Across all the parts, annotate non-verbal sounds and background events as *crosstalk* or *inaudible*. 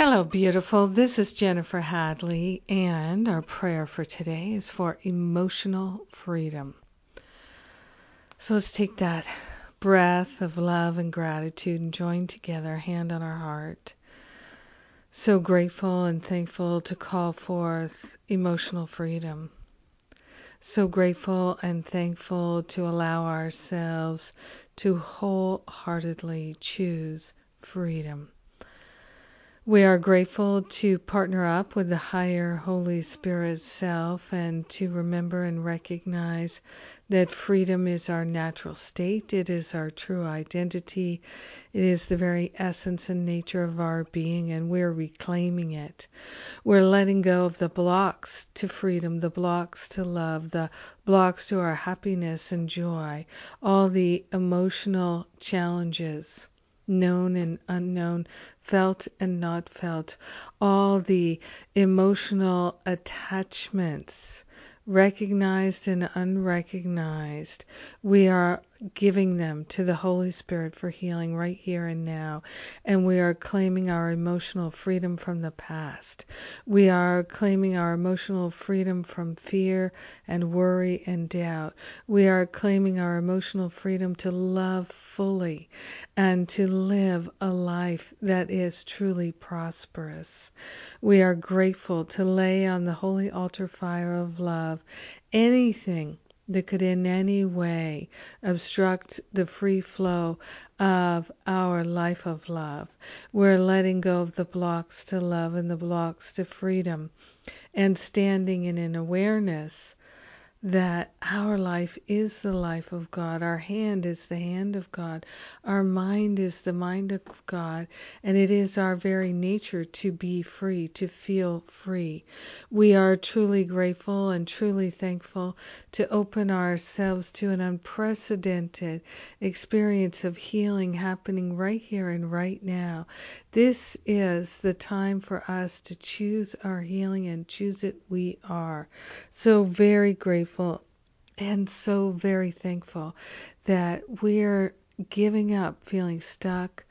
Hello, beautiful. This is Jennifer Hadley, and our prayer for today is for emotional freedom. So let's take that breath of love and gratitude and join together, hand on our heart. So grateful and thankful to call forth emotional freedom. So grateful and thankful to allow ourselves to wholeheartedly choose freedom. We are grateful to partner up with the higher Holy Spirit self and to remember and recognize that freedom is our natural state. It is our true identity. It is the very essence and nature of our being, and we're reclaiming it. We're letting go of the blocks to freedom, the blocks to love, the blocks to our happiness and joy, all the emotional challenges known and unknown, felt and not felt, all the emotional attachments recognized and unrecognized, we are giving them to the Holy Spirit for healing right here and now. And we are claiming our emotional freedom from the past. We are claiming our emotional freedom from fear and worry and doubt. We are claiming our emotional freedom to love fully and to live a life that is truly prosperous. We are grateful to lay on the holy altar fire of love anything that could in any way obstruct the free flow of our life of love. We're letting go of the blocks to love and the blocks to freedom and standing in an awareness that our life is the life of God, our hand is the hand of God, our mind is the mind of God, and it is our very nature to be free, to feel free. We are truly grateful and truly thankful to open ourselves to an unprecedented experience of healing happening right here and right now. This is the time for us to choose our healing and choose it we are. So very grateful grateful and so very thankful that we're giving up feeling stuck,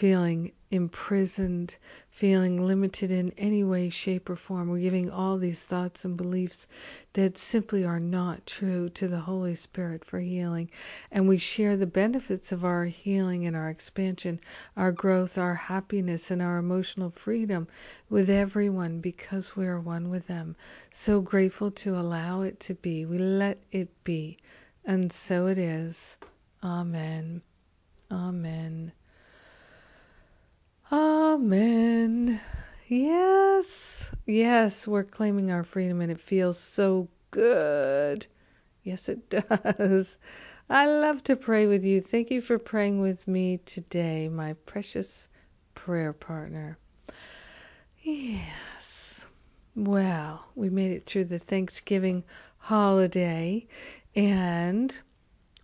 feeling imprisoned, feeling limited in any way, shape, or form. We're giving all these thoughts and beliefs that simply are not true to the Holy Spirit for healing. And we share the benefits of our healing and our expansion, our growth, our happiness, and our emotional freedom with everyone because we are one with them. So grateful to allow it to be. We let it be. And so it is. Amen. Yes, we're claiming our freedom and it feels so good. Yes, it *laughs* does. I love to pray with you. Thank you for praying with me today, my precious prayer partner. Yes. Well, we made it through the Thanksgiving holiday and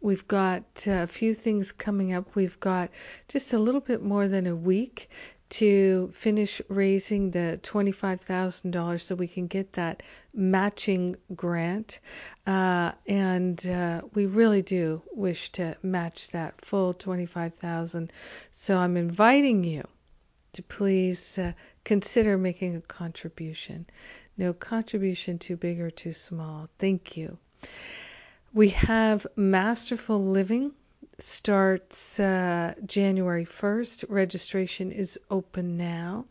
We've got uh, a few things coming up. We've got just a little bit more than a week to finish raising the $25,000 so we can get that matching grant. Uh, and uh, we really do wish to match that full 25,000. So I'm inviting you to please uh, consider making a contribution. No contribution too big or too small. Thank you. We have Masterful Living starts uh, January 1st. Registration is open now.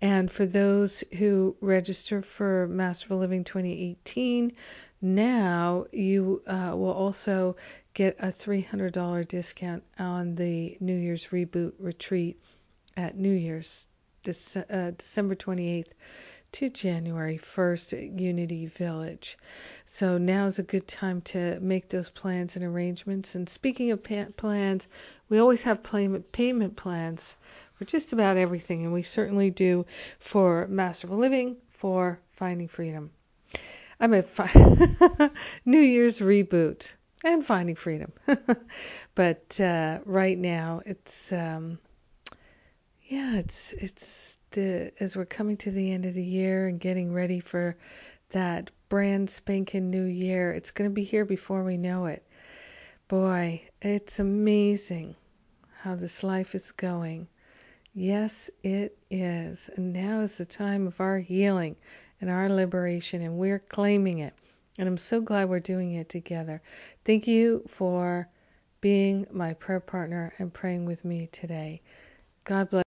And for those who register for Masterful Living 2018, now you uh, will also get a $300 discount on the New Year's Reboot Retreat at New Year's, Dece- uh, December 28th to January 1st at Unity Village. So now is a good time to make those plans and arrangements. And speaking of plans, we always have payment plans for just about everything, and we certainly do for Masterful Living, for Finding Freedom. I'm at fi- *laughs* New Year's reboot and Finding Freedom, *laughs* but uh, right now it's um, yeah, it's it's the as we're coming to the end of the year and getting ready for that brand spanking new year, it's going to be here before we know it. Boy, it's amazing how this life is going. Yes, it is. And now is the time of our healing and our liberation, and we're claiming it. And I'm so glad we're doing it together. Thank you for being my prayer partner and praying with me today. God bless.